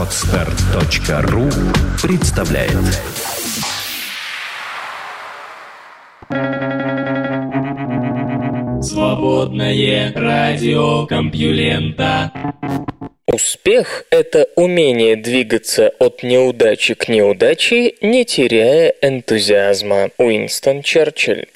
Отстар.ру представляет. Свободное радио Компьюлента. Успех – это умение двигаться от неудачи к неудаче, не теряя энтузиазма. Уинстон Черчилль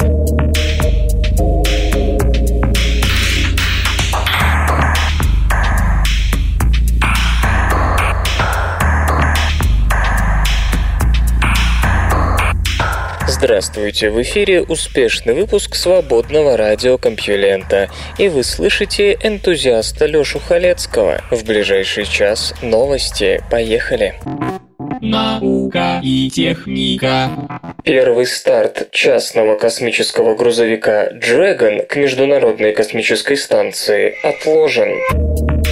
Здравствуйте, в эфире успешный выпуск свободного радиокомпьюлента, и вы слышите энтузиаста Лёшу Халецкого. В ближайший час новости. Поехали! Наука и техника. Первый старт частного космического грузовика Dragon к Международной космической станции отложен.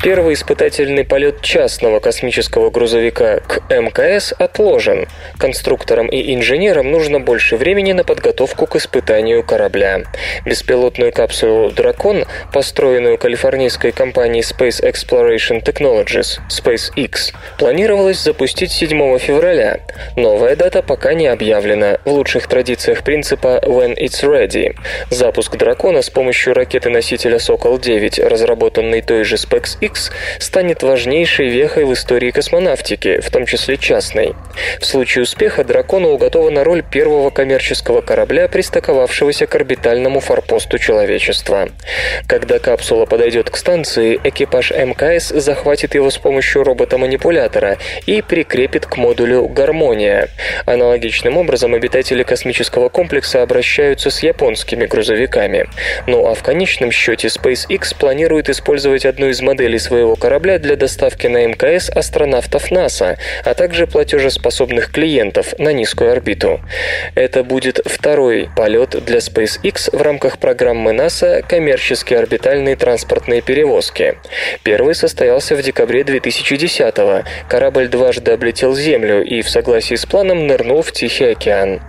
Первый испытательный полет частного космического грузовика к МКС отложен. Конструкторам и инженерам нужно больше времени на подготовку к испытанию корабля. Беспилотную капсулу «Дракон», построенную калифорнийской компанией Space Exploration Technologies SpaceX, планировалось запустить 7 февраля. Новая дата пока не объявлена, в лучших традициях принципа «when it's ready». Запуск «Дракона» с помощью ракеты-носителя «Сокол-9», разработанной той же SpaceX, X станет важнейшей вехой в истории космонавтики, в том числе частной. В случае успеха дракону уготована роль первого коммерческого корабля, пристыковавшегося к орбитальному форпосту человечества. Когда капсула подойдет к станции, экипаж МКС захватит его с помощью робота-манипулятора и прикрепит к модулю «Гармония». Аналогичным образом обитатели космического комплекса обращаются с японскими грузовиками. Ну а в конечном счете SpaceX планирует использовать одну из моделей моделей своего корабля для доставки на МКС астронавтов НАСА, а также платежеспособных клиентов на низкую орбиту. Это будет второй полет для SpaceX в рамках программы НАСА «Коммерческие орбитальные транспортные перевозки». Первый состоялся в декабре 2010-го. Корабль дважды облетел Землю и в согласии с планом нырнул в Тихий океан.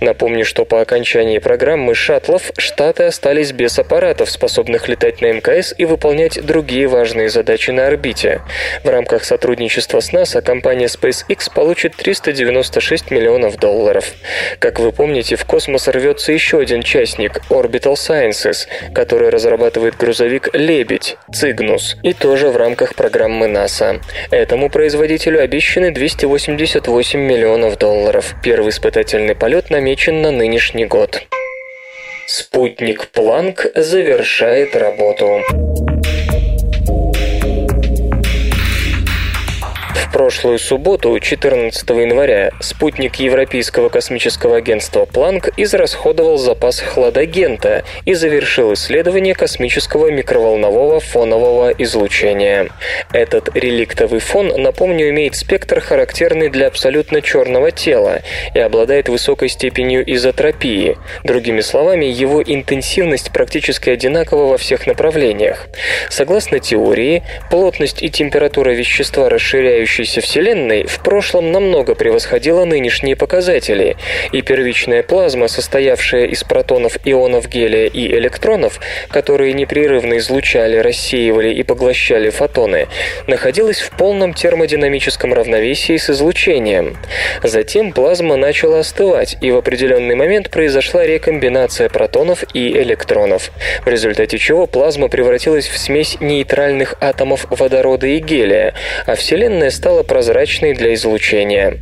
Напомню, что по окончании программы шаттлов Штаты остались без аппаратов, способных летать на МКС и выполнять другие важные задачи на орбите. В рамках сотрудничества с НАСА компания SpaceX получит 396 миллионов долларов. Как вы помните, в космос рвется еще один частник – Orbital Sciences, который разрабатывает грузовик «Лебедь» – «Цигнус», и тоже в рамках программы НАСА. Этому производителю обещаны 288 миллионов долларов. Первый испытательный полет намечен на нынешний год. Спутник Планк завершает работу. Прошлую субботу, 14 января, спутник Европейского космического агентства «Планк» израсходовал запас хладагента и завершил исследование космического микроволнового фонового излучения. Этот реликтовый фон, напомню, имеет спектр, характерный для абсолютно черного тела и обладает высокой степенью изотропии. Другими словами, его интенсивность практически одинакова во всех направлениях. Согласно теории, плотность и температура вещества, расширяющей движущейся Вселенной в прошлом намного превосходила нынешние показатели, и первичная плазма, состоявшая из протонов, ионов гелия и электронов, которые непрерывно излучали, рассеивали и поглощали фотоны, находилась в полном термодинамическом равновесии с излучением. Затем плазма начала остывать, и в определенный момент произошла рекомбинация протонов и электронов, в результате чего плазма превратилась в смесь нейтральных атомов водорода и гелия, а Вселенная стала стала прозрачной для излучения.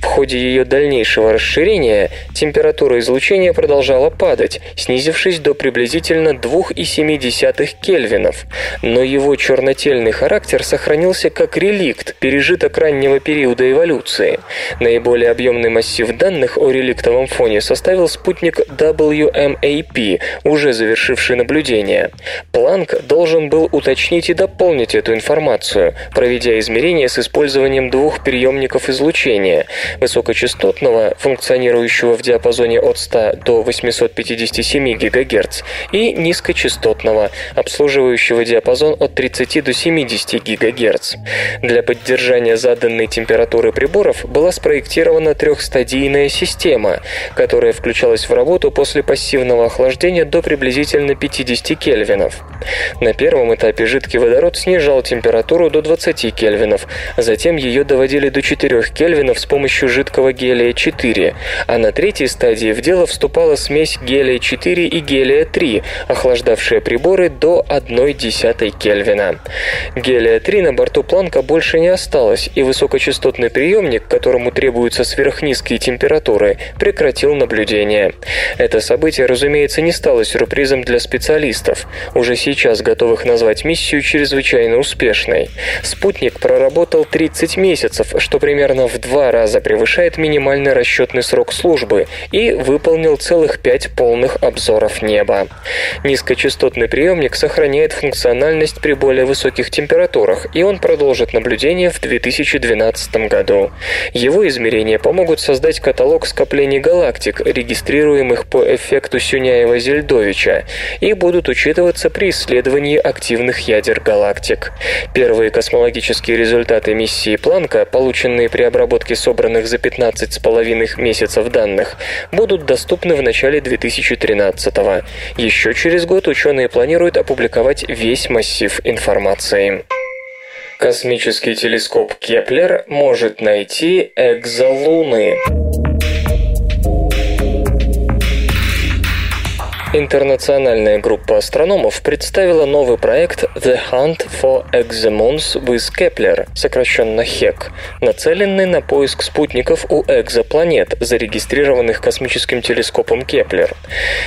В ходе ее дальнейшего расширения температура излучения продолжала падать, снизившись до приблизительно 2,7 кельвинов, но его чернотельный характер сохранился как реликт, пережиток раннего периода эволюции. Наиболее объемный массив данных о реликтовом фоне составил спутник WMAP, уже завершивший наблюдение. Планк должен был уточнить и дополнить эту информацию, проведя измерения с использованием использованием двух приемников излучения – высокочастотного, функционирующего в диапазоне от 100 до 857 ГГц, и низкочастотного, обслуживающего диапазон от 30 до 70 ГГц. Для поддержания заданной температуры приборов была спроектирована трехстадийная система, которая включалась в работу после пассивного охлаждения до приблизительно 50 кельвинов. На первом этапе жидкий водород снижал температуру до 20 кельвинов, затем ее доводили до 4 кельвинов с помощью жидкого гелия-4, а на третьей стадии в дело вступала смесь гелия-4 и гелия-3, охлаждавшая приборы до 1 десятой кельвина. Гелия-3 на борту Планка больше не осталось, и высокочастотный приемник, которому требуются сверхнизкие температуры, прекратил наблюдение. Это событие, разумеется, не стало сюрпризом для специалистов, уже сейчас готовых назвать миссию чрезвычайно успешной. Спутник проработал 30 месяцев, что примерно в два раза превышает минимальный расчетный срок службы, и выполнил целых пять полных обзоров неба. Низкочастотный приемник сохраняет функциональность при более высоких температурах, и он продолжит наблюдение в 2012 году. Его измерения помогут создать каталог скоплений галактик, регистрируемых по эффекту Сюняева-Зельдовича, и будут учитываться при исследовании активных ядер галактик. Первые космологические результаты миссии Планка, полученные при обработке собранных за 15,5 месяцев данных, будут доступны в начале 2013 -го. Еще через год ученые планируют опубликовать весь массив информации. Космический телескоп Кеплер может найти экзолуны. Интернациональная группа астрономов представила новый проект The Hunt for Exomoons with Kepler, сокращенно HEK, нацеленный на поиск спутников у экзопланет, зарегистрированных космическим телескопом Кеплер.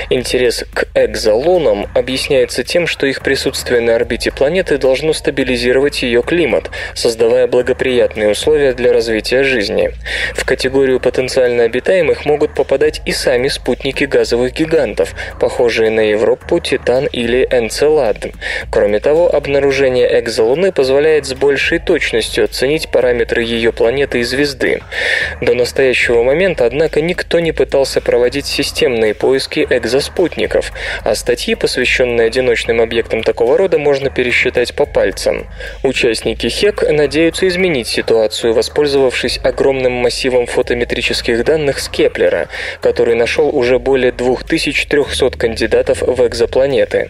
Интерес к экзолунам объясняется тем, что их присутствие на орбите планеты должно стабилизировать ее климат, создавая благоприятные условия для развития жизни. В категорию потенциально обитаемых могут попадать и сами спутники газовых гигантов, похожие на Европу, Титан или Энцелад. Кроме того, обнаружение экзолуны позволяет с большей точностью оценить параметры ее планеты и звезды. До настоящего момента, однако, никто не пытался проводить системные поиски экзоспутников, а статьи, посвященные одиночным объектам такого рода, можно пересчитать по пальцам. Участники ХЕК надеются изменить ситуацию, воспользовавшись огромным массивом фотометрических данных с Кеплера, который нашел уже более 2300 кандидатов в экзопланеты.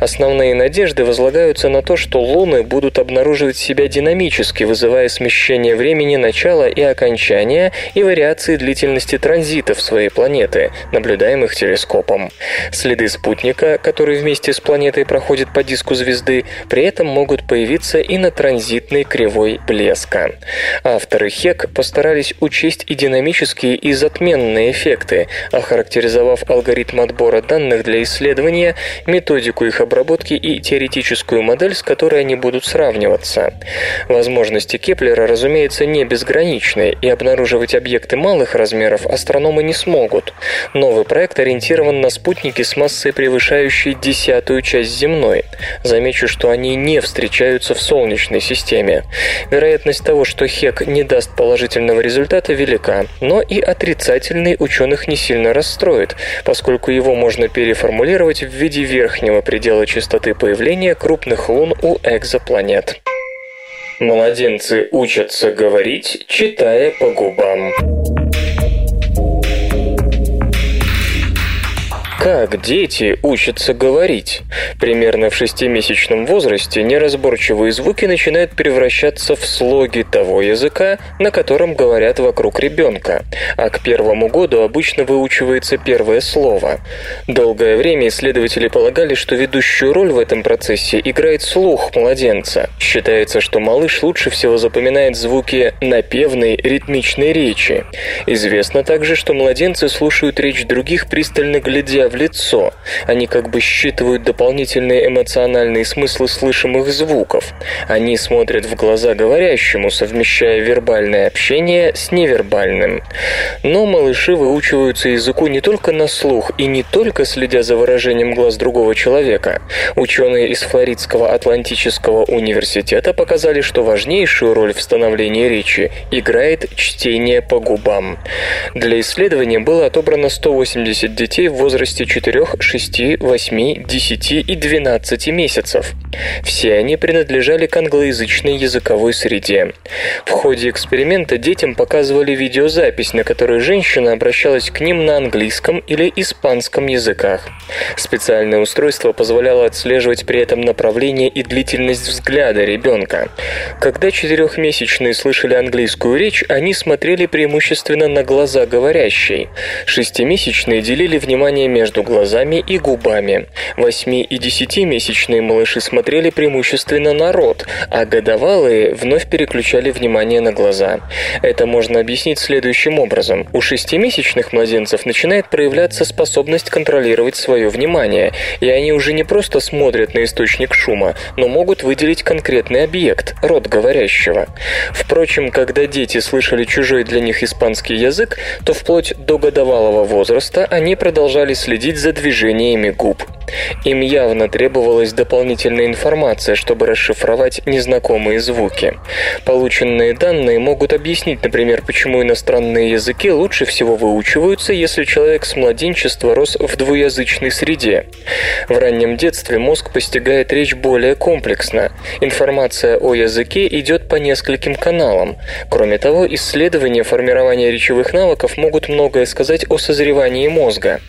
Основные надежды возлагаются на то, что луны будут обнаруживать себя динамически, вызывая смещение времени начала и окончания и вариации длительности транзитов своей планеты, наблюдаемых телескопом. Следы спутника, который вместе с планетой проходит по диску звезды, при этом могут появиться и на транзитной кривой блеска. Авторы ХЕК постарались учесть и динамические, и затменные эффекты, охарактеризовав алгоритм отбора данных данных для исследования, методику их обработки и теоретическую модель, с которой они будут сравниваться. Возможности Кеплера, разумеется, не безграничны, и обнаруживать объекты малых размеров астрономы не смогут. Новый проект ориентирован на спутники с массой, превышающей десятую часть земной. Замечу, что они не встречаются в Солнечной системе. Вероятность того, что Хек не даст положительного результата, велика, но и отрицательный ученых не сильно расстроит, поскольку его можно переформулировать в виде верхнего предела частоты появления крупных лун у экзопланет. Младенцы учатся говорить, читая по губам. Как дети учатся говорить? Примерно в шестимесячном возрасте неразборчивые звуки начинают превращаться в слоги того языка, на котором говорят вокруг ребенка, а к первому году обычно выучивается первое слово. Долгое время исследователи полагали, что ведущую роль в этом процессе играет слух младенца. Считается, что малыш лучше всего запоминает звуки напевной ритмичной речи. Известно также, что младенцы слушают речь других, пристально глядя в лицо. Они как бы считывают дополнительные эмоциональные смыслы слышимых звуков. Они смотрят в глаза говорящему, совмещая вербальное общение с невербальным. Но малыши выучиваются языку не только на слух и не только следя за выражением глаз другого человека. Ученые из Флоридского Атлантического университета показали, что важнейшую роль в становлении речи играет чтение по губам. Для исследования было отобрано 180 детей в возрасте 4, 6, 8, 10 и 12 месяцев. Все они принадлежали к англоязычной языковой среде. В ходе эксперимента детям показывали видеозапись, на которой женщина обращалась к ним на английском или испанском языках. Специальное устройство позволяло отслеживать при этом направление и длительность взгляда ребенка. Когда четырехмесячные слышали английскую речь, они смотрели преимущественно на глаза говорящей. Шестимесячные делили внимание между глазами и губами. Восьми- и десятимесячные малыши смотрели преимущественно на рот, а годовалые вновь переключали внимание на глаза. Это можно объяснить следующим образом. У шестимесячных младенцев начинает проявляться способность контролировать свое внимание, и они уже не просто смотрят на источник шума, но могут выделить конкретный объект – рот говорящего. Впрочем, когда дети слышали чужой для них испанский язык, то вплоть до годовалого возраста они продолжали следить за движениями губ. Им явно требовалась дополнительная информация, чтобы расшифровать незнакомые звуки. Полученные данные могут объяснить, например, почему иностранные языки лучше всего выучиваются, если человек с младенчества рос в двуязычной среде. В раннем детстве мозг постигает речь более комплексно. Информация о языке идет по нескольким каналам. Кроме того, исследования формирования речевых навыков могут многое сказать о созревании мозга.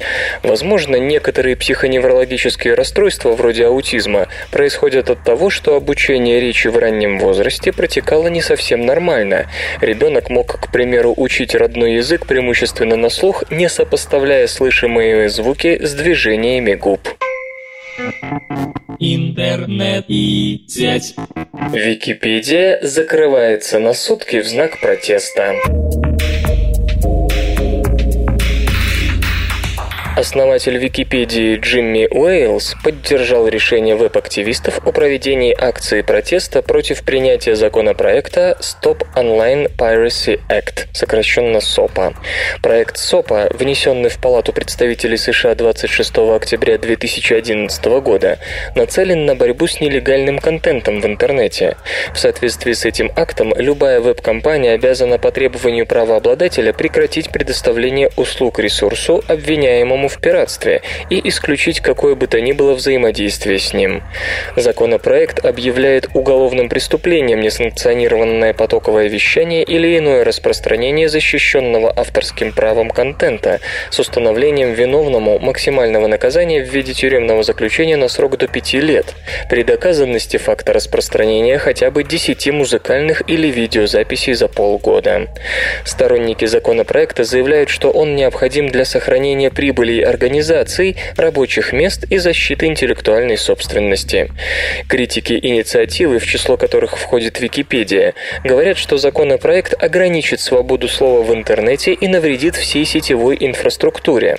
Возможно, некоторые психоневрологические расстройства, вроде аутизма, происходят от того, что обучение речи в раннем возрасте протекало не совсем нормально. Ребенок мог, к примеру, учить родной язык преимущественно на слух, не сопоставляя слышимые звуки с движениями губ. Интернет и сеть. Википедия закрывается на сутки в знак протеста. Основатель Википедии Джимми Уэйлс поддержал решение веб-активистов о проведении акции протеста против принятия законопроекта Stop Online Piracy Act, сокращенно СОПА. Проект СОПА, внесенный в Палату представителей США 26 октября 2011 года, нацелен на борьбу с нелегальным контентом в интернете. В соответствии с этим актом, любая веб-компания обязана по требованию правообладателя прекратить предоставление услуг ресурсу, обвиняемому в пиратстве и исключить какое бы то ни было взаимодействие с ним. Законопроект объявляет уголовным преступлением несанкционированное потоковое вещание или иное распространение защищенного авторским правом контента с установлением виновному максимального наказания в виде тюремного заключения на срок до 5 лет при доказанности факта распространения хотя бы 10 музыкальных или видеозаписей за полгода. Сторонники законопроекта заявляют, что он необходим для сохранения прибыли организаций, рабочих мест и защиты интеллектуальной собственности. Критики инициативы, в число которых входит Википедия, говорят, что законопроект ограничит свободу слова в интернете и навредит всей сетевой инфраструктуре.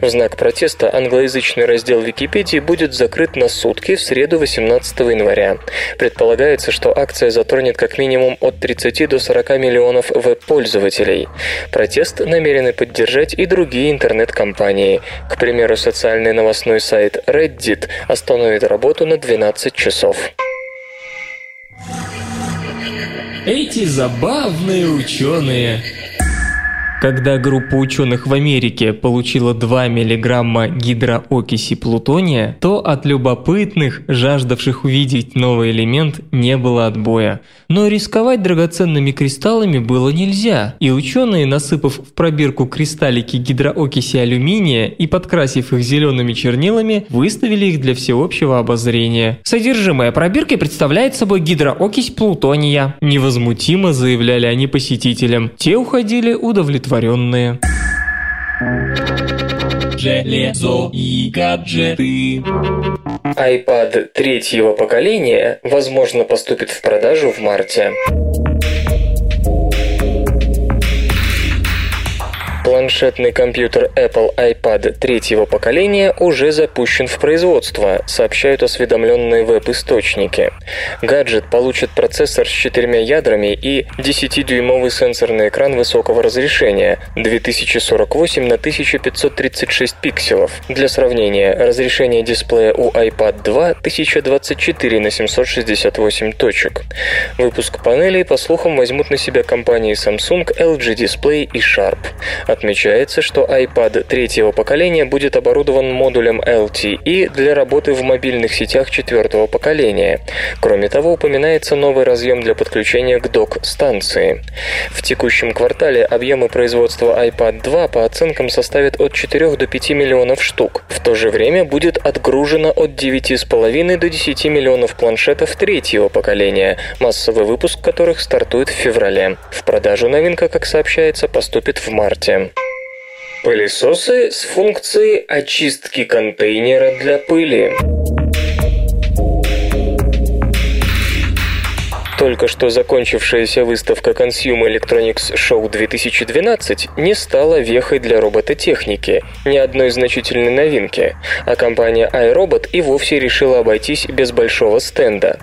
В знак протеста англоязычный раздел Википедии будет закрыт на сутки в среду 18 января. Предполагается, что акция затронет как минимум от 30 до 40 миллионов веб-пользователей. Протест намерены поддержать и другие интернет-компании. К примеру, социальный новостной сайт Reddit остановит работу на 12 часов. Эти забавные ученые. Когда группа ученых в Америке получила 2 мг гидроокиси плутония, то от любопытных, жаждавших увидеть новый элемент, не было отбоя. Но рисковать драгоценными кристаллами было нельзя, и ученые, насыпав в пробирку кристаллики гидроокиси алюминия и подкрасив их зелеными чернилами, выставили их для всеобщего обозрения. Содержимое пробирки представляет собой гидроокись плутония. Невозмутимо заявляли они посетителям. Те уходили удовлетворенные удовлетворенные. Железо и гаджеты. iPad третьего поколения, возможно, поступит в продажу в марте. Планшетный компьютер Apple iPad третьего поколения уже запущен в производство, сообщают осведомленные веб-источники. Гаджет получит процессор с четырьмя ядрами и 10-дюймовый сенсорный экран высокого разрешения 2048 на 1536 пикселов. Для сравнения, разрешение дисплея у iPad 2 1024 на 768 точек. Выпуск панелей, по слухам, возьмут на себя компании Samsung, LG Display и Sharp. Отмечается, что iPad третьего поколения будет оборудован модулем LTE для работы в мобильных сетях четвертого поколения. Кроме того, упоминается новый разъем для подключения к док-станции. В текущем квартале объемы производства iPad 2 по оценкам составят от 4 до 5 миллионов штук. В то же время будет отгружено от 9,5 до 10 миллионов планшетов третьего поколения, массовый выпуск которых стартует в феврале. В продажу новинка, как сообщается, поступит в марте. Пылесосы с функцией очистки контейнера для пыли. Только что закончившаяся выставка Consumer Electronics Show 2012 не стала вехой для робототехники, ни одной значительной новинки, а компания iRobot и вовсе решила обойтись без большого стенда.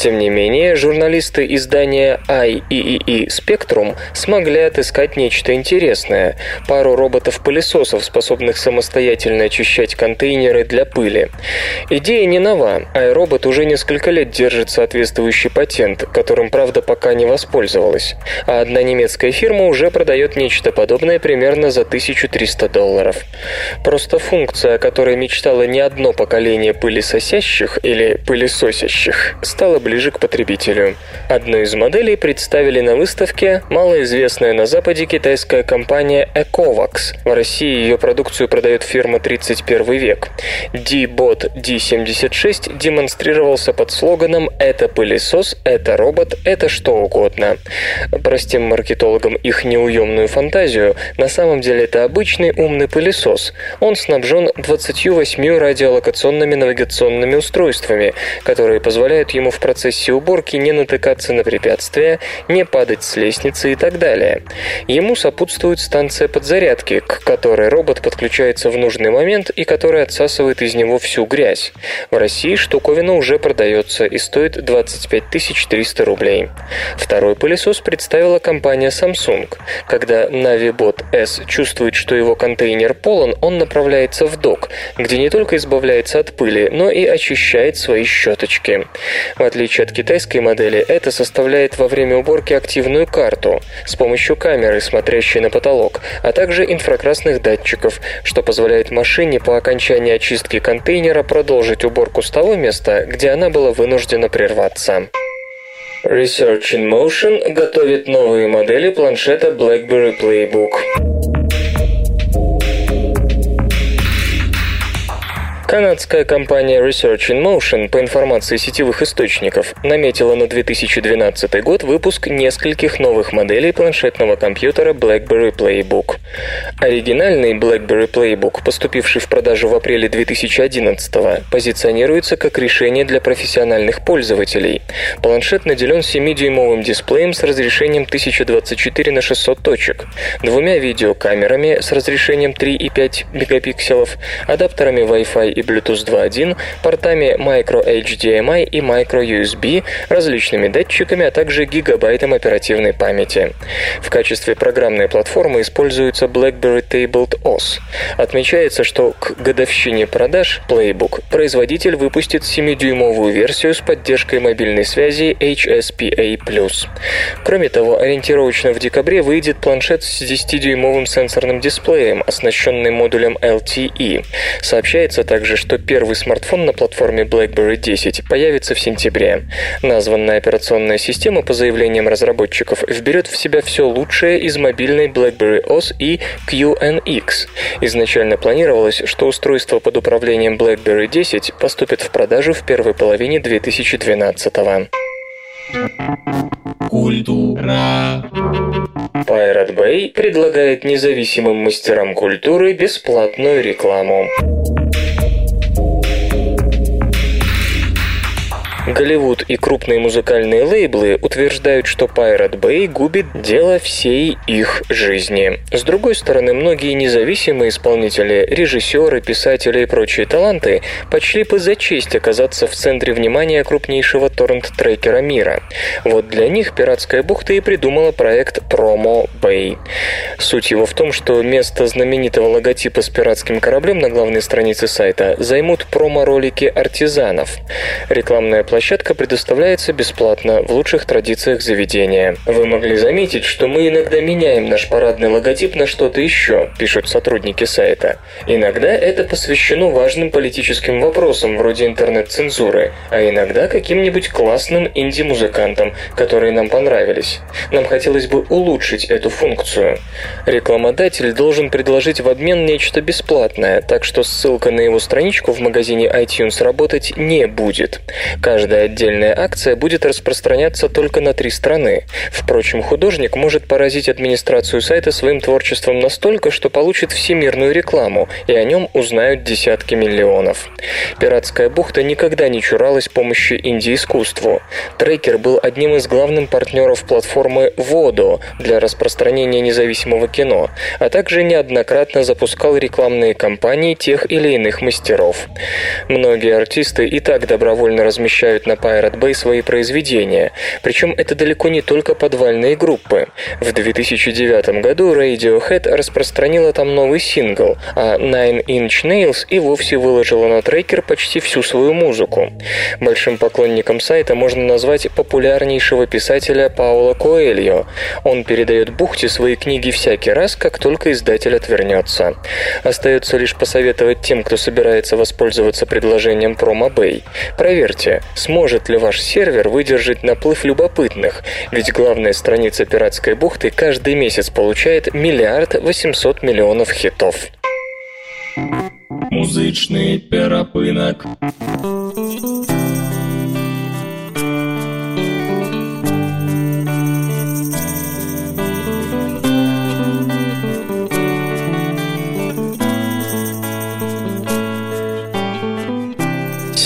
Тем не менее, журналисты издания IEEE Spectrum смогли отыскать нечто интересное – пару роботов-пылесосов, способных самостоятельно очищать контейнеры для пыли. Идея не нова, iRobot уже несколько лет держит соответствующий патент, которым, правда, пока не воспользовалась. А одна немецкая фирма уже продает нечто подобное примерно за 1300 долларов. Просто функция, о которой мечтало не одно поколение пылесосящих или пылесосящих, стала ближе к потребителю. Одну из моделей представили на выставке малоизвестная на Западе китайская компания Ecovax. В России ее продукцию продает фирма 31 век. D-Bot D76 демонстрировался под слоганом «Это пылесос, это робот – это что угодно. Простим маркетологам их неуемную фантазию, на самом деле это обычный умный пылесос. Он снабжен 28 радиолокационными навигационными устройствами, которые позволяют ему в процессе уборки не натыкаться на препятствия, не падать с лестницы и так далее. Ему сопутствует станция подзарядки, к которой робот подключается в нужный момент и которая отсасывает из него всю грязь. В России штуковина уже продается и стоит 25 300 300 рублей. Второй пылесос представила компания Samsung. Когда NaviBot S чувствует, что его контейнер полон, он направляется в док, где не только избавляется от пыли, но и очищает свои щеточки. В отличие от китайской модели, это составляет во время уборки активную карту с помощью камеры, смотрящей на потолок, а также инфракрасных датчиков, что позволяет машине по окончании очистки контейнера продолжить уборку с того места, где она была вынуждена прерваться. Research in Motion готовит новые модели планшета BlackBerry Playbook. Канадская компания Research in Motion, по информации сетевых источников, наметила на 2012 год выпуск нескольких новых моделей планшетного компьютера BlackBerry Playbook. Оригинальный BlackBerry Playbook, поступивший в продажу в апреле 2011 позиционируется как решение для профессиональных пользователей. Планшет наделен 7-дюймовым дисплеем с разрешением 1024 на 600 точек, двумя видеокамерами с разрешением 3,5 мегапикселов, адаптерами Wi-Fi и Bluetooth 2.1, портами Micro HDMI и Micro USB, различными датчиками, а также гигабайтом оперативной памяти. В качестве программной платформы используется BlackBerry Tabled OS. Отмечается, что к годовщине продаж Playbook производитель выпустит 7-дюймовую версию с поддержкой мобильной связи HSPA+. Кроме того, ориентировочно в декабре выйдет планшет с 10-дюймовым сенсорным дисплеем, оснащенный модулем LTE. Сообщается также, также, что первый смартфон на платформе BlackBerry 10 появится в сентябре. Названная операционная система, по заявлениям разработчиков, вберет в себя все лучшее из мобильной BlackBerry OS и QNX. Изначально планировалось, что устройство под управлением BlackBerry 10 поступит в продажу в первой половине 2012 года. Культура. Pirate Bay предлагает независимым мастерам культуры бесплатную рекламу. Голливуд и крупные музыкальные лейблы утверждают, что Pirate Bay губит дело всей их жизни. С другой стороны, многие независимые исполнители, режиссеры, писатели и прочие таланты почли бы за честь оказаться в центре внимания крупнейшего торрент-трекера мира. Вот для них пиратская бухта и придумала проект Promo Bay. Суть его в том, что место знаменитого логотипа с пиратским кораблем на главной странице сайта займут промо-ролики артизанов. Рекламная площадка предоставляется бесплатно в лучших традициях заведения. Вы могли заметить, что мы иногда меняем наш парадный логотип на что-то еще, пишут сотрудники сайта. Иногда это посвящено важным политическим вопросам вроде интернет-цензуры, а иногда каким-нибудь классным инди-музыкантам, которые нам понравились. Нам хотелось бы улучшить эту функцию. Рекламодатель должен предложить в обмен нечто бесплатное, так что ссылка на его страничку в магазине iTunes работать не будет. Каждая отдельная акция будет распространяться только на три страны. Впрочем, художник может поразить администрацию сайта своим творчеством настолько, что получит всемирную рекламу, и о нем узнают десятки миллионов. Пиратская бухта никогда не чуралась помощи инди-искусству. Трекер был одним из главных партнеров платформы Vodo для распространения независимого кино, а также неоднократно запускал рекламные кампании тех или иных мастеров. Многие артисты и так добровольно размещают на Pirate Bay свои произведения, причем это далеко не только подвальные группы. В 2009 году Radiohead распространила там новый сингл, а Nine Inch Nails и вовсе выложила на трекер почти всю свою музыку. Большим поклонником сайта можно назвать популярнейшего писателя Паула Коэльо. Он передает бухте свои книги всякий раз, как только издатель отвернется. Остается лишь посоветовать тем, кто собирается воспользоваться предложением PromoBay. Проверьте, сможет ли ваш сервер выдержать наплыв любопытных, ведь главная страница пиратской бухты каждый месяц получает миллиард восемьсот миллионов хитов. Музычный перапынок.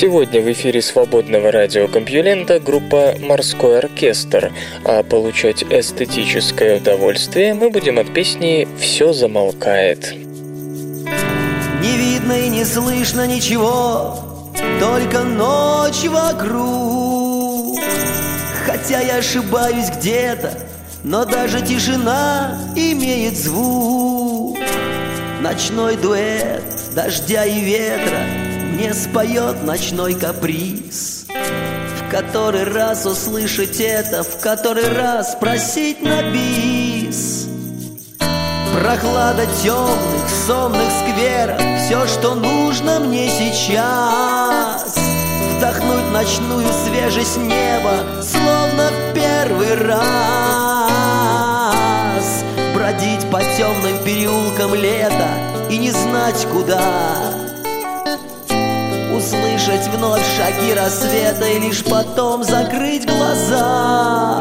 Сегодня в эфире свободного радиокомпьюлента группа «Морской оркестр», а получать эстетическое удовольствие мы будем от песни «Все замолкает». Не видно и не слышно ничего, только ночь вокруг. Хотя я ошибаюсь где-то, но даже тишина имеет звук. Ночной дуэт дождя и ветра мне споет ночной каприз. В который раз услышать это, в который раз просить на бис. Прохлада темных, сонных скверов Все, что нужно мне сейчас Вдохнуть ночную свежесть неба Словно в первый раз Бродить по темным переулкам лета И не знать куда Услышать вновь шаги рассвета И лишь потом закрыть глаза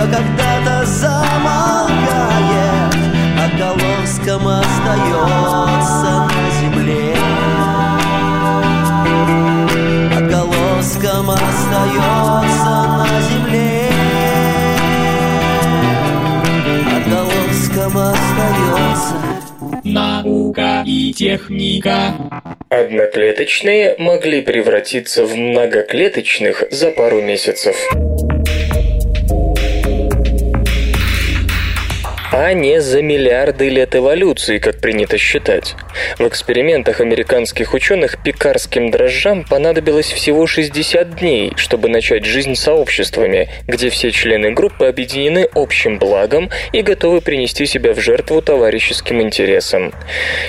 Все когда-то замолкает А колоском остается на земле А колоском остается на земле А колоском остается Наука и техника. Одноклеточные могли превратиться в многоклеточных за пару месяцев. А не за миллиарды лет эволюции, как принято считать. В экспериментах американских ученых пекарским дрожжам понадобилось всего 60 дней, чтобы начать жизнь сообществами, где все члены группы объединены общим благом и готовы принести себя в жертву товарищеским интересам.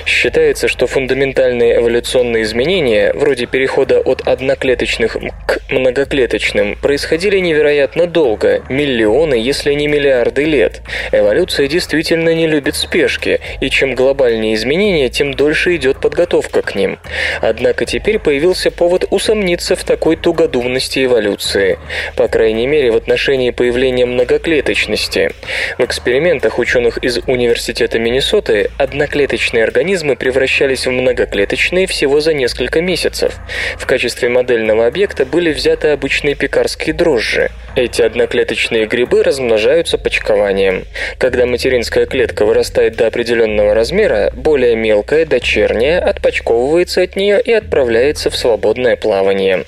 Считается, что фундаментальные эволюционные изменения, вроде перехода от одноклеточных к многоклеточным, происходили невероятно долго, миллионы, если не миллиарды лет. Эволюция действительно не любит спешки, и чем глобальнее изменения, тем дольше идет подготовка к ним. Однако теперь появился повод усомниться в такой тугодумности эволюции. По крайней мере, в отношении появления многоклеточности. В экспериментах ученых из Университета Миннесоты одноклеточные организмы превращались в многоклеточные всего за несколько месяцев. В качестве модельного объекта были взяты обычные пекарские дрожжи. Эти одноклеточные грибы размножаются почкованием. Когда материнская клетка вырастает до определенного размера, более мелкая, дочерняя, отпочковывается от нее и отправляется в свободное плавание.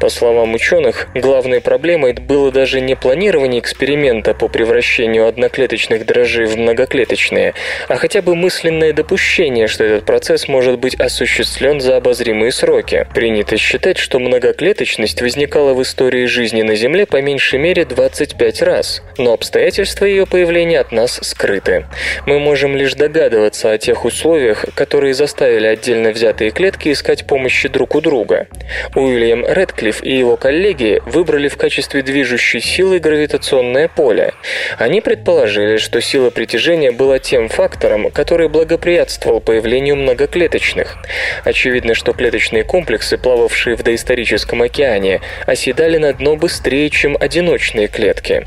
По словам ученых, главной проблемой было даже не планирование эксперимента по превращению одноклеточных дрожжей в многоклеточные, а хотя бы мысленное допущение, что этот процесс может быть осуществлен за обозримые сроки. Принято считать, что многоклеточность возникала в истории жизни на Земле по меньшей мере 25 раз, но обстоятельства ее появления от нас скрыты. Мы можем лишь догадываться о тех условиях, которые заставили отдельно взятые клетки искать помощи друг у друга. Уильям Редклифф и его коллеги выбрали в качестве движущей силы гравитационное поле. Они предположили, что сила притяжения была тем фактором, который благоприятствовал появлению многоклеточных. Очевидно, что клеточные комплексы, плававшие в доисторическом океане, оседали на дно быстрее, чем одиночные клетки.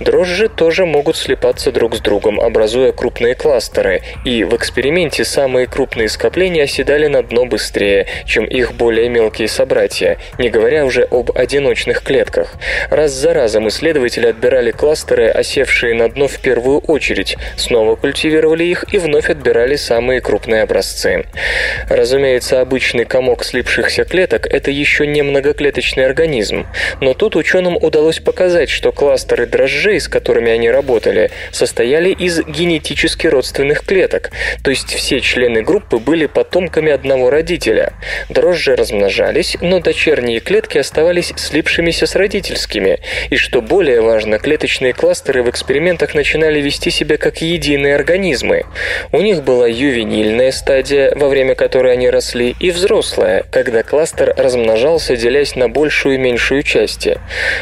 Дрожжи тоже могут слипаться друг с другом, образуя крупные кластеры, и в эксперименте самые крупные скопления оседали на дно быстрее, чем их более мелкие собратья, не говоря уже об одиночных клетках. Раз за разом исследователи отбирали кластеры, осевшие на дно в первую очередь, снова культивировали их и вновь отбирали самые крупные образцы. Разумеется, обычный комок слипшихся клеток – это еще не многоклеточный организм, но тут ученым удалось показать, что кластеры дрожжей, с которыми они работали, состояли из генетически родственных клеток, то есть все члены группы были потомками одного родителя. Дрожжи размножались, но дочерние клетки оставались слипшимися с родительскими, и что более важно, клеточные кластеры в экспериментах начинали вести себя как единые организмы. У них была ювенильная стадия, во время которой они росли, и взрослая, когда кластер размножался, делясь на большую и меньшую части.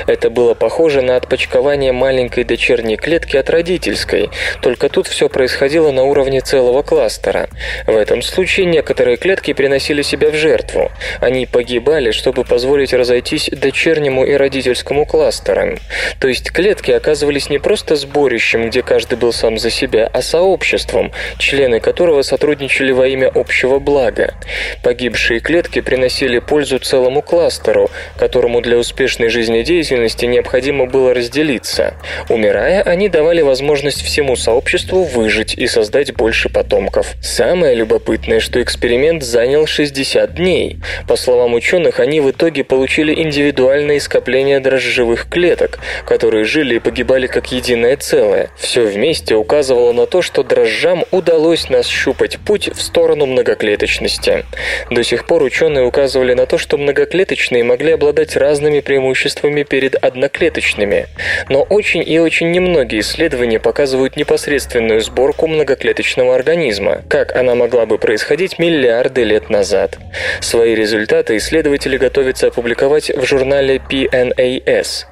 Это было похоже на отпочкование маленькой дочерней клетки от родительской, только тут все происходило на уровне целого кластера. В этом случае некоторые клетки приносили себя в жертву. Они погибали, чтобы позволить разойтись дочернему и родительскому кластерам. То есть клетки оказывались не просто сборищем, где каждый был сам за себя, а сообществом, члены которого сотрудничали во имя общего блага. Погибшие клетки приносили пользу целому кластеру, которому для успешной жизнедеятельности необходимо было разделиться. Умирая, они давали возможность всему сообществу выжить и создать больше потомков. Самое любопытное, что эксперимент занял 60 дней. По словам ученых, они в итоге получили индивидуальные скопления дрожжевых клеток, которые жили и погибали как единое целое. Все вместе указывало на то, что дрожжам удалось нащупать путь в сторону многоклеточности. До сих пор ученые указывали на то, что многоклеточные могли обладать разными преимуществами перед одноклеточными. Но очень и очень немногие исследования показывают непосредственную сборку многоклеточного организма, как она могла бы происходить миллиарды лет назад. Свои результаты исследователи готовятся опубликовать в журнале PNAS.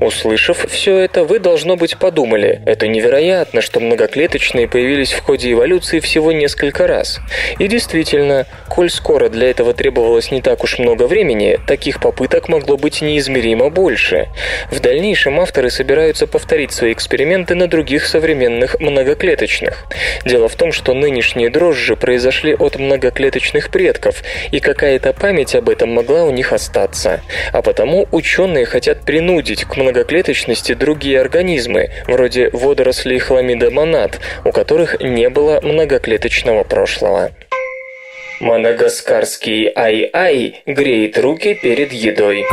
Услышав все это, вы, должно быть, подумали, это невероятно, что многоклеточные появились в ходе эволюции всего несколько раз. И действительно, коль скоро для этого требовалось не так уж много времени, таких попыток могло быть неизмеримо больше. В дальнейшем авторы собираются повторить свои эксперименты на других современных многоклеточных. Дело в том, что нынешние дрожжи произошли от многоклеточных предков, и какая-то память об этом могла у них остаться. А потому ученые хотят принудить к многоклеточности другие организмы, вроде водорослей хламидомонад, у которых не было многоклеточного прошлого. Мадагаскарский ай-ай греет руки перед едой.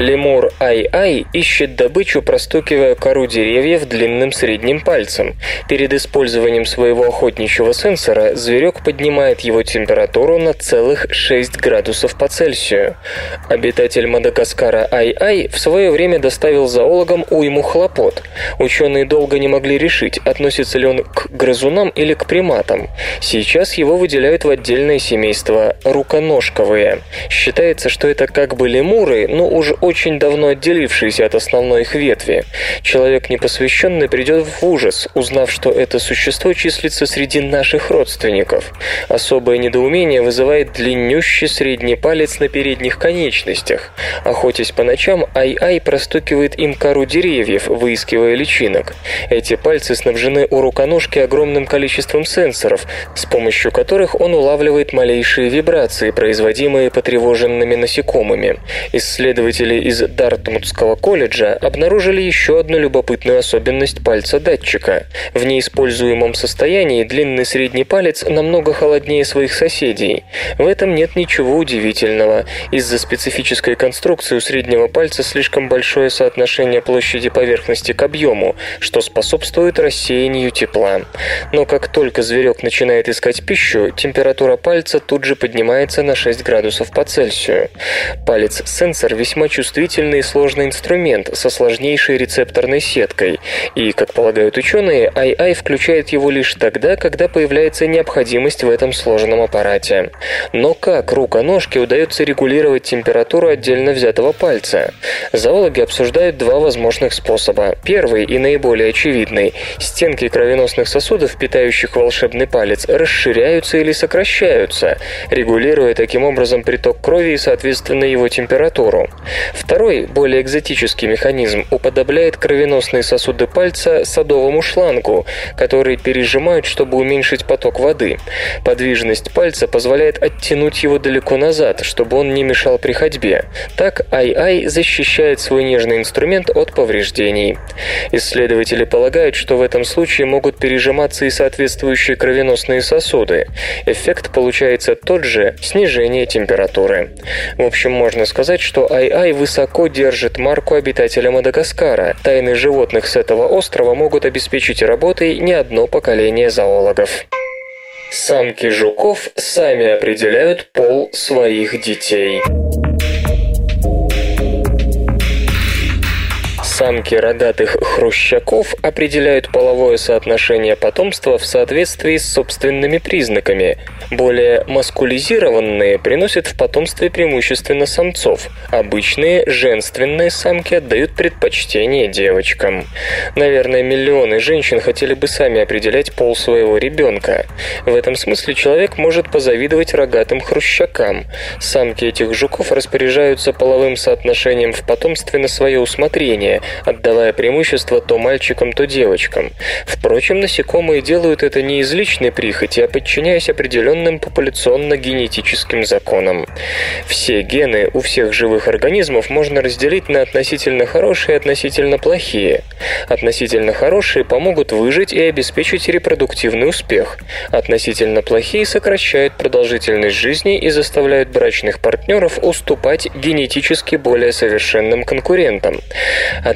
Лемур Ай-Ай ищет добычу, простукивая кору деревьев длинным средним пальцем. Перед использованием своего охотничьего сенсора зверек поднимает его температуру на целых 6 градусов по Цельсию. Обитатель Мадагаскара Ай-Ай в свое время доставил зоологам уйму хлопот. Ученые долго не могли решить, относится ли он к грызунам или к приматам. Сейчас его выделяют в отдельное семейство – руконожковые. Считается, что это как бы лемуры, но уже очень давно отделившиеся от основной их ветви. Человек непосвященный придет в ужас, узнав, что это существо числится среди наших родственников. Особое недоумение вызывает длиннющий средний палец на передних конечностях. Охотясь по ночам, Ай-Ай простукивает им кору деревьев, выискивая личинок. Эти пальцы снабжены у руконожки огромным количеством сенсоров, с помощью которых он улавливает малейшие вибрации, производимые потревоженными насекомыми. Исследователи из Дартмутского колледжа обнаружили еще одну любопытную особенность пальца датчика. В неиспользуемом состоянии длинный средний палец намного холоднее своих соседей. В этом нет ничего удивительного. Из-за специфической конструкции у среднего пальца слишком большое соотношение площади поверхности к объему, что способствует рассеянию тепла. Но как только зверек начинает искать пищу, температура пальца тут же поднимается на 6 градусов по Цельсию. Палец-сенсор весьма чувствительный чувствительный и сложный инструмент со сложнейшей рецепторной сеткой, и, как полагают ученые, AI включает его лишь тогда, когда появляется необходимость в этом сложном аппарате. Но как руконожке удается регулировать температуру отдельно взятого пальца? Зоологи обсуждают два возможных способа. Первый и наиболее очевидный – стенки кровеносных сосудов, питающих волшебный палец, расширяются или сокращаются, регулируя таким образом приток крови и, соответственно, его температуру. Второй, более экзотический механизм уподобляет кровеносные сосуды пальца садовому шлангу, который пережимают, чтобы уменьшить поток воды. Подвижность пальца позволяет оттянуть его далеко назад, чтобы он не мешал при ходьбе. Так Ай-Ай защищает свой нежный инструмент от повреждений. Исследователи полагают, что в этом случае могут пережиматься и соответствующие кровеносные сосуды. Эффект получается тот же – снижение температуры. В общем, можно сказать, что Ай-Ай высоко держит марку обитателя Мадагаскара. Тайны животных с этого острова могут обеспечить работой не одно поколение зоологов. Самки жуков сами определяют пол своих детей. Самки рогатых хрущаков определяют половое соотношение потомства в соответствии с собственными признаками. Более маскулизированные приносят в потомстве преимущественно самцов. Обычные женственные самки отдают предпочтение девочкам. Наверное, миллионы женщин хотели бы сами определять пол своего ребенка. В этом смысле человек может позавидовать рогатым хрущакам. Самки этих жуков распоряжаются половым соотношением в потомстве на свое усмотрение, отдавая преимущество то мальчикам, то девочкам. Впрочем, насекомые делают это не из личной прихоти, а подчиняясь определенным популяционно-генетическим законам. Все гены у всех живых организмов можно разделить на относительно хорошие и относительно плохие. Относительно хорошие помогут выжить и обеспечить репродуктивный успех. Относительно плохие сокращают продолжительность жизни и заставляют брачных партнеров уступать генетически более совершенным конкурентам.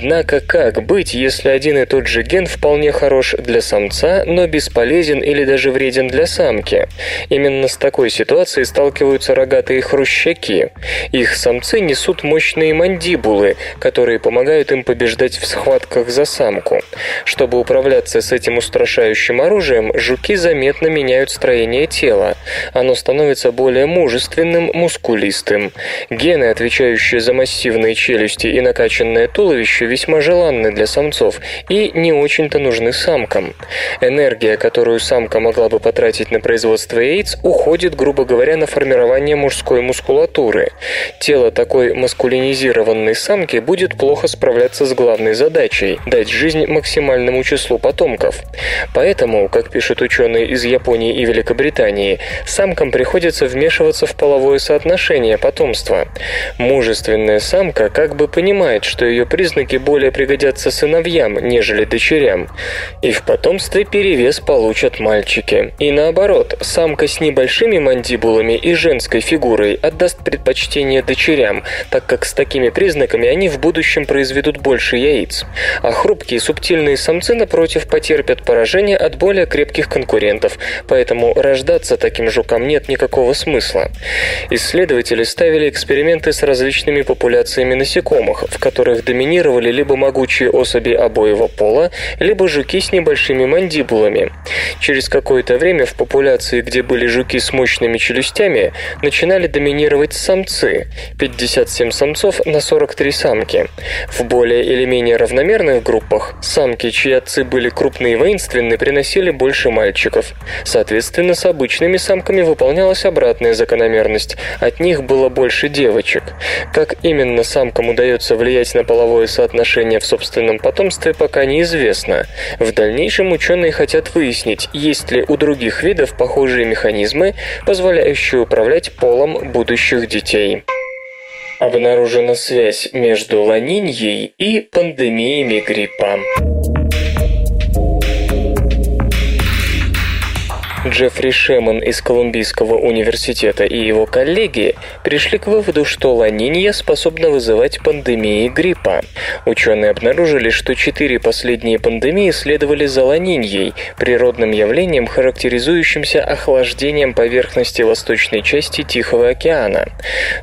Однако как быть, если один и тот же ген вполне хорош для самца, но бесполезен или даже вреден для самки? Именно с такой ситуацией сталкиваются рогатые хрущаки. Их самцы несут мощные мандибулы, которые помогают им побеждать в схватках за самку. Чтобы управляться с этим устрашающим оружием, жуки заметно меняют строение тела. Оно становится более мужественным, мускулистым. Гены, отвечающие за массивные челюсти и накачанное туловище, весьма желанны для самцов и не очень-то нужны самкам. Энергия, которую самка могла бы потратить на производство яиц, уходит, грубо говоря, на формирование мужской мускулатуры. Тело такой маскулинизированной самки будет плохо справляться с главной задачей – дать жизнь максимальному числу потомков. Поэтому, как пишут ученые из Японии и Великобритании, самкам приходится вмешиваться в половое соотношение потомства. Мужественная самка как бы понимает, что ее признаки более пригодятся сыновьям, нежели дочерям. И в потомстве перевес получат мальчики. И наоборот, самка с небольшими мандибулами и женской фигурой отдаст предпочтение дочерям, так как с такими признаками они в будущем произведут больше яиц. А хрупкие субтильные самцы, напротив, потерпят поражение от более крепких конкурентов, поэтому рождаться таким жукам нет никакого смысла. Исследователи ставили эксперименты с различными популяциями насекомых, в которых доминировали либо могучие особи обоего пола, либо жуки с небольшими мандибулами. Через какое-то время в популяции, где были жуки с мощными челюстями, начинали доминировать самцы – 57 самцов на 43 самки. В более или менее равномерных группах самки, чьи отцы были крупные и воинственные, приносили больше мальчиков. Соответственно, с обычными самками выполнялась обратная закономерность – от них было больше девочек. Как именно самкам удается влиять на половое соотношение в собственном потомстве, пока неизвестно. В дальнейшем ученые хотят выяснить, есть ли у других видов похожие механизмы, позволяющие управлять полом будущих детей. Обнаружена связь между ланиньей и пандемиями гриппа. Джеффри Шеман из Колумбийского университета и его коллеги пришли к выводу, что ланинья способна вызывать пандемии гриппа. Ученые обнаружили, что четыре последние пандемии следовали за ланиньей, природным явлением, характеризующимся охлаждением поверхности восточной части Тихого океана.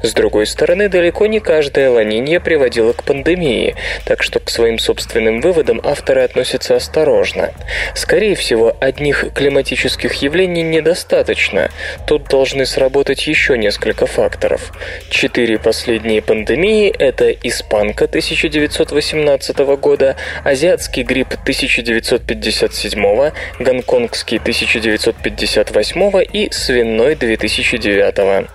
С другой стороны, далеко не каждая ланинья приводила к пандемии, так что к своим собственным выводам авторы относятся осторожно. Скорее всего, одних климатических явлений явлений недостаточно. Тут должны сработать еще несколько факторов. Четыре последние пандемии – это испанка 1918 года, азиатский грипп 1957, гонконгский 1958 и свиной 2009.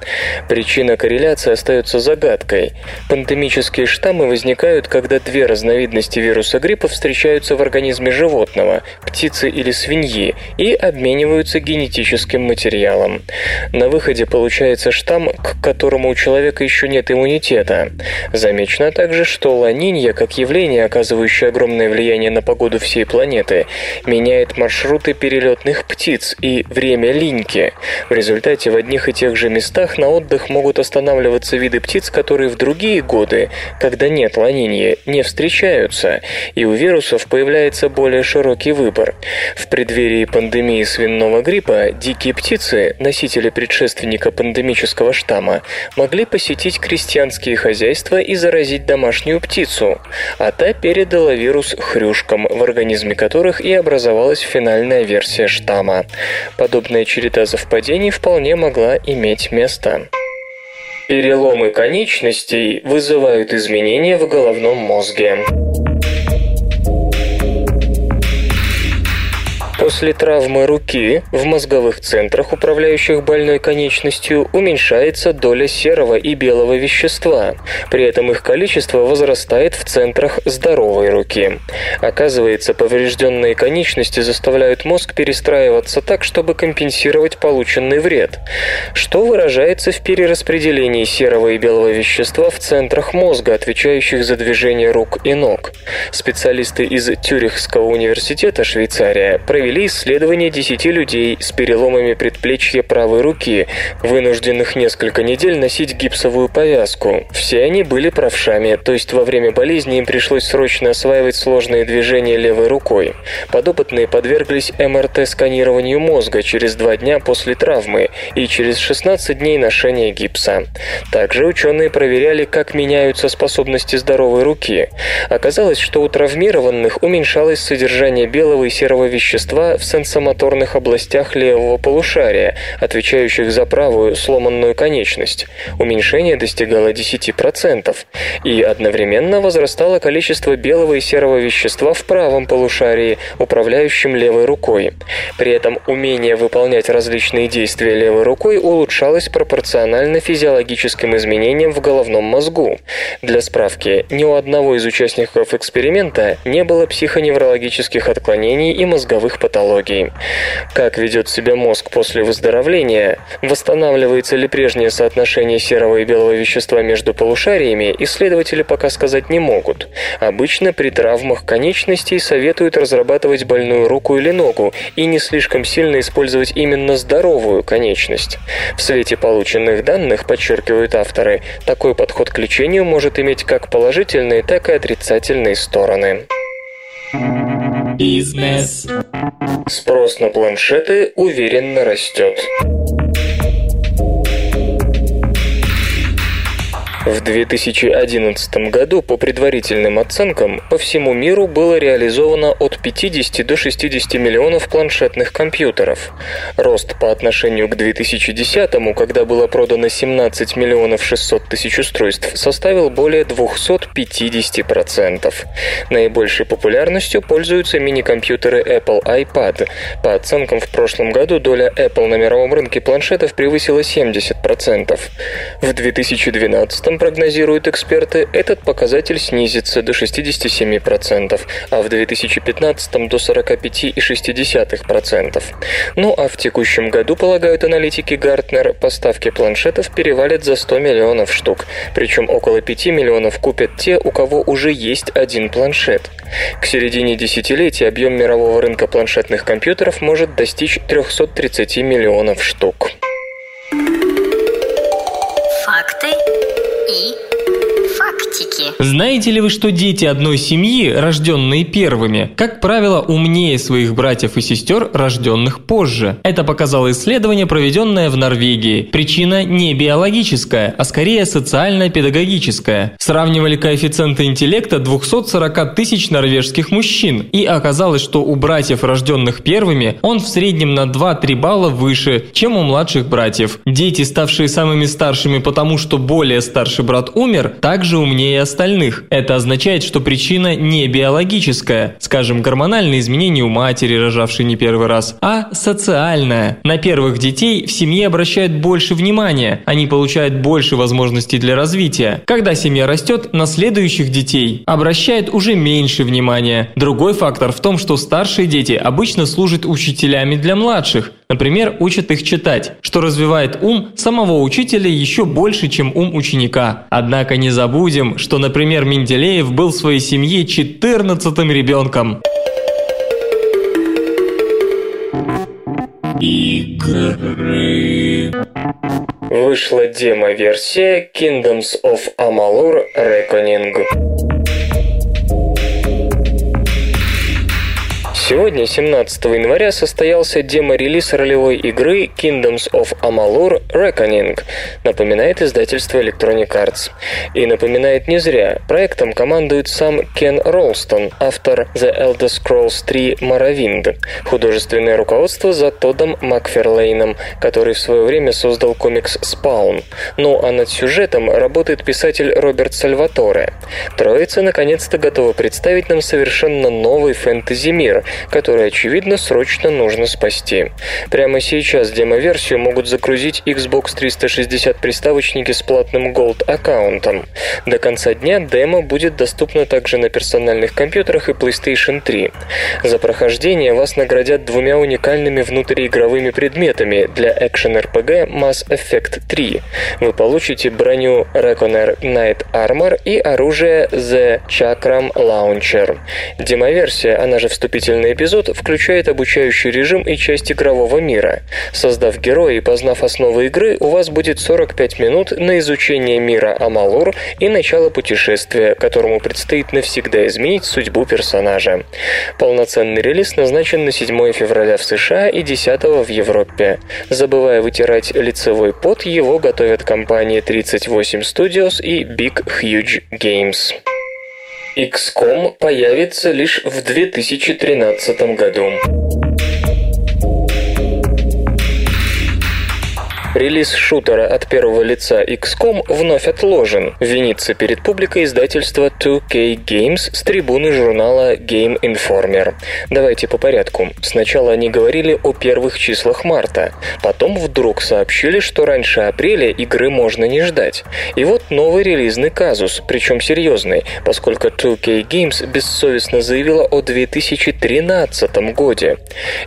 Причина корреляции остается загадкой. Пандемические штаммы возникают, когда две разновидности вируса гриппа встречаются в организме животного – птицы или свиньи, и обмениваются генетическим материалом. На выходе получается штамм, к которому у человека еще нет иммунитета. Замечено также, что ланинья, как явление, оказывающее огромное влияние на погоду всей планеты, меняет маршруты перелетных птиц и время линьки. В результате в одних и тех же местах на отдых могут останавливаться виды птиц, которые в другие годы, когда нет ланиньи, не встречаются, и у вирусов появляется более широкий выбор. В преддверии пандемии свиного гриппа гриппа дикие птицы, носители предшественника пандемического штамма, могли посетить крестьянские хозяйства и заразить домашнюю птицу, а та передала вирус хрюшкам, в организме которых и образовалась финальная версия штамма. Подобная череда совпадений вполне могла иметь место. Переломы конечностей вызывают изменения в головном мозге. После травмы руки в мозговых центрах, управляющих больной конечностью, уменьшается доля серого и белого вещества. При этом их количество возрастает в центрах здоровой руки. Оказывается, поврежденные конечности заставляют мозг перестраиваться так, чтобы компенсировать полученный вред, что выражается в перераспределении серого и белого вещества в центрах мозга, отвечающих за движение рук и ног. Специалисты из Тюрихского университета Швейцария провели провели исследование 10 людей с переломами предплечья правой руки, вынужденных несколько недель носить гипсовую повязку. Все они были правшами, то есть во время болезни им пришлось срочно осваивать сложные движения левой рукой. Подопытные подверглись МРТ-сканированию мозга через два дня после травмы и через 16 дней ношения гипса. Также ученые проверяли, как меняются способности здоровой руки. Оказалось, что у травмированных уменьшалось содержание белого и серого вещества в сенсомоторных областях левого полушария, отвечающих за правую сломанную конечность. Уменьшение достигало 10%, и одновременно возрастало количество белого и серого вещества в правом полушарии, управляющем левой рукой. При этом умение выполнять различные действия левой рукой улучшалось пропорционально физиологическим изменениям в головном мозгу. Для справки, ни у одного из участников эксперимента не было психоневрологических отклонений и мозговых патологий. Как ведет себя мозг после выздоровления, восстанавливается ли прежнее соотношение серого и белого вещества между полушариями, исследователи пока сказать не могут. Обычно при травмах конечностей советуют разрабатывать больную руку или ногу и не слишком сильно использовать именно здоровую конечность. В свете полученных данных, подчеркивают авторы, такой подход к лечению может иметь как положительные, так и отрицательные стороны. Бизнес. Спрос на планшеты уверенно растет. В 2011 году, по предварительным оценкам, по всему миру было реализовано от 50 до 60 миллионов планшетных компьютеров. Рост по отношению к 2010, когда было продано 17 миллионов 600 тысяч устройств, составил более 250%. Наибольшей популярностью пользуются мини-компьютеры Apple iPad. По оценкам в прошлом году доля Apple на мировом рынке планшетов превысила 70%. В 2012 прогнозируют эксперты, этот показатель снизится до 67%, а в 2015 до 45,6%. Ну а в текущем году, полагают аналитики Гартнер, поставки планшетов перевалят за 100 миллионов штук, причем около 5 миллионов купят те, у кого уже есть один планшет. К середине десятилетия объем мирового рынка планшетных компьютеров может достичь 330 миллионов штук. Знаете ли вы, что дети одной семьи, рожденные первыми, как правило, умнее своих братьев и сестер, рожденных позже? Это показало исследование, проведенное в Норвегии. Причина не биологическая, а скорее социально-педагогическая. Сравнивали коэффициенты интеллекта 240 тысяч норвежских мужчин, и оказалось, что у братьев, рожденных первыми, он в среднем на 2-3 балла выше, чем у младших братьев. Дети, ставшие самыми старшими потому, что более старший брат умер, также умнее остальных. Это означает, что причина не биологическая, скажем, гормональные изменения у матери, рожавшей не первый раз, а социальная. На первых детей в семье обращают больше внимания, они получают больше возможностей для развития. Когда семья растет, на следующих детей обращают уже меньше внимания. Другой фактор в том, что старшие дети обычно служат учителями для младших, Например, учат их читать, что развивает ум самого учителя еще больше, чем ум ученика. Однако не забудем, что, например, Менделеев был в своей семье 14-м ребенком. Игры. Вышла демо-версия Kingdoms of Amalur Reckoning. Сегодня, 17 января, состоялся демо-релиз ролевой игры Kingdoms of Amalur Reckoning, напоминает издательство Electronic Arts. И напоминает не зря. Проектом командует сам Кен Ролстон, автор The Elder Scrolls 3 Morrowind. Художественное руководство за Тодом Макферлейном, который в свое время создал комикс Spawn. Ну а над сюжетом работает писатель Роберт Сальваторе. Троица наконец-то готова представить нам совершенно новый фэнтези-мир, который, очевидно, срочно нужно спасти. Прямо сейчас демо-версию могут загрузить Xbox 360 приставочники с платным Gold аккаунтом. До конца дня демо будет доступно также на персональных компьютерах и PlayStation 3. За прохождение вас наградят двумя уникальными внутриигровыми предметами для экшен-РПГ Mass Effect 3. Вы получите броню Reckoner Knight Armor и оружие The Chakram Launcher. Демоверсия, она же вступительная Полноценный эпизод включает обучающий режим и часть игрового мира. Создав героя и познав основы игры, у вас будет 45 минут на изучение мира Амалур и начало путешествия, которому предстоит навсегда изменить судьбу персонажа. Полноценный релиз назначен на 7 февраля в США и 10 в Европе. Забывая вытирать лицевой пот, его готовят компании 38 Studios и Big Huge Games. XCOM появится лишь в 2013 году. Релиз шутера от первого лица XCOM вновь отложен. Винится перед публикой издательство 2K Games с трибуны журнала Game Informer. Давайте по порядку. Сначала они говорили о первых числах марта. Потом вдруг сообщили, что раньше апреля игры можно не ждать. И вот новый релизный казус, причем серьезный, поскольку 2K Games бессовестно заявила о 2013 годе.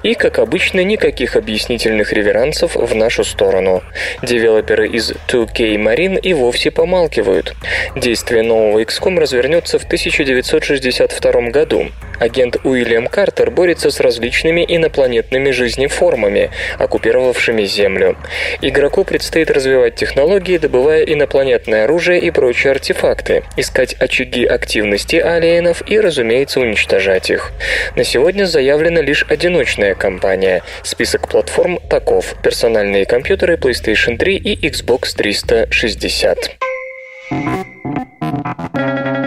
И, как обычно, никаких объяснительных реверансов в нашу сторону. Девелоперы из 2K Marine и вовсе помалкивают. Действие нового XCOM развернется в 1962 году. Агент Уильям Картер борется с различными инопланетными жизнеформами, оккупировавшими Землю. Игроку предстоит развивать технологии, добывая инопланетное оружие и прочие артефакты, искать очаги активности алиенов и, разумеется, уничтожать их. На сегодня заявлена лишь одиночная кампания. Список платформ таков. Персональные компьютеры PlayStation 3 и Xbox 360.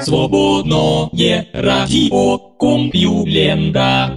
Свободное радио Компьюлента.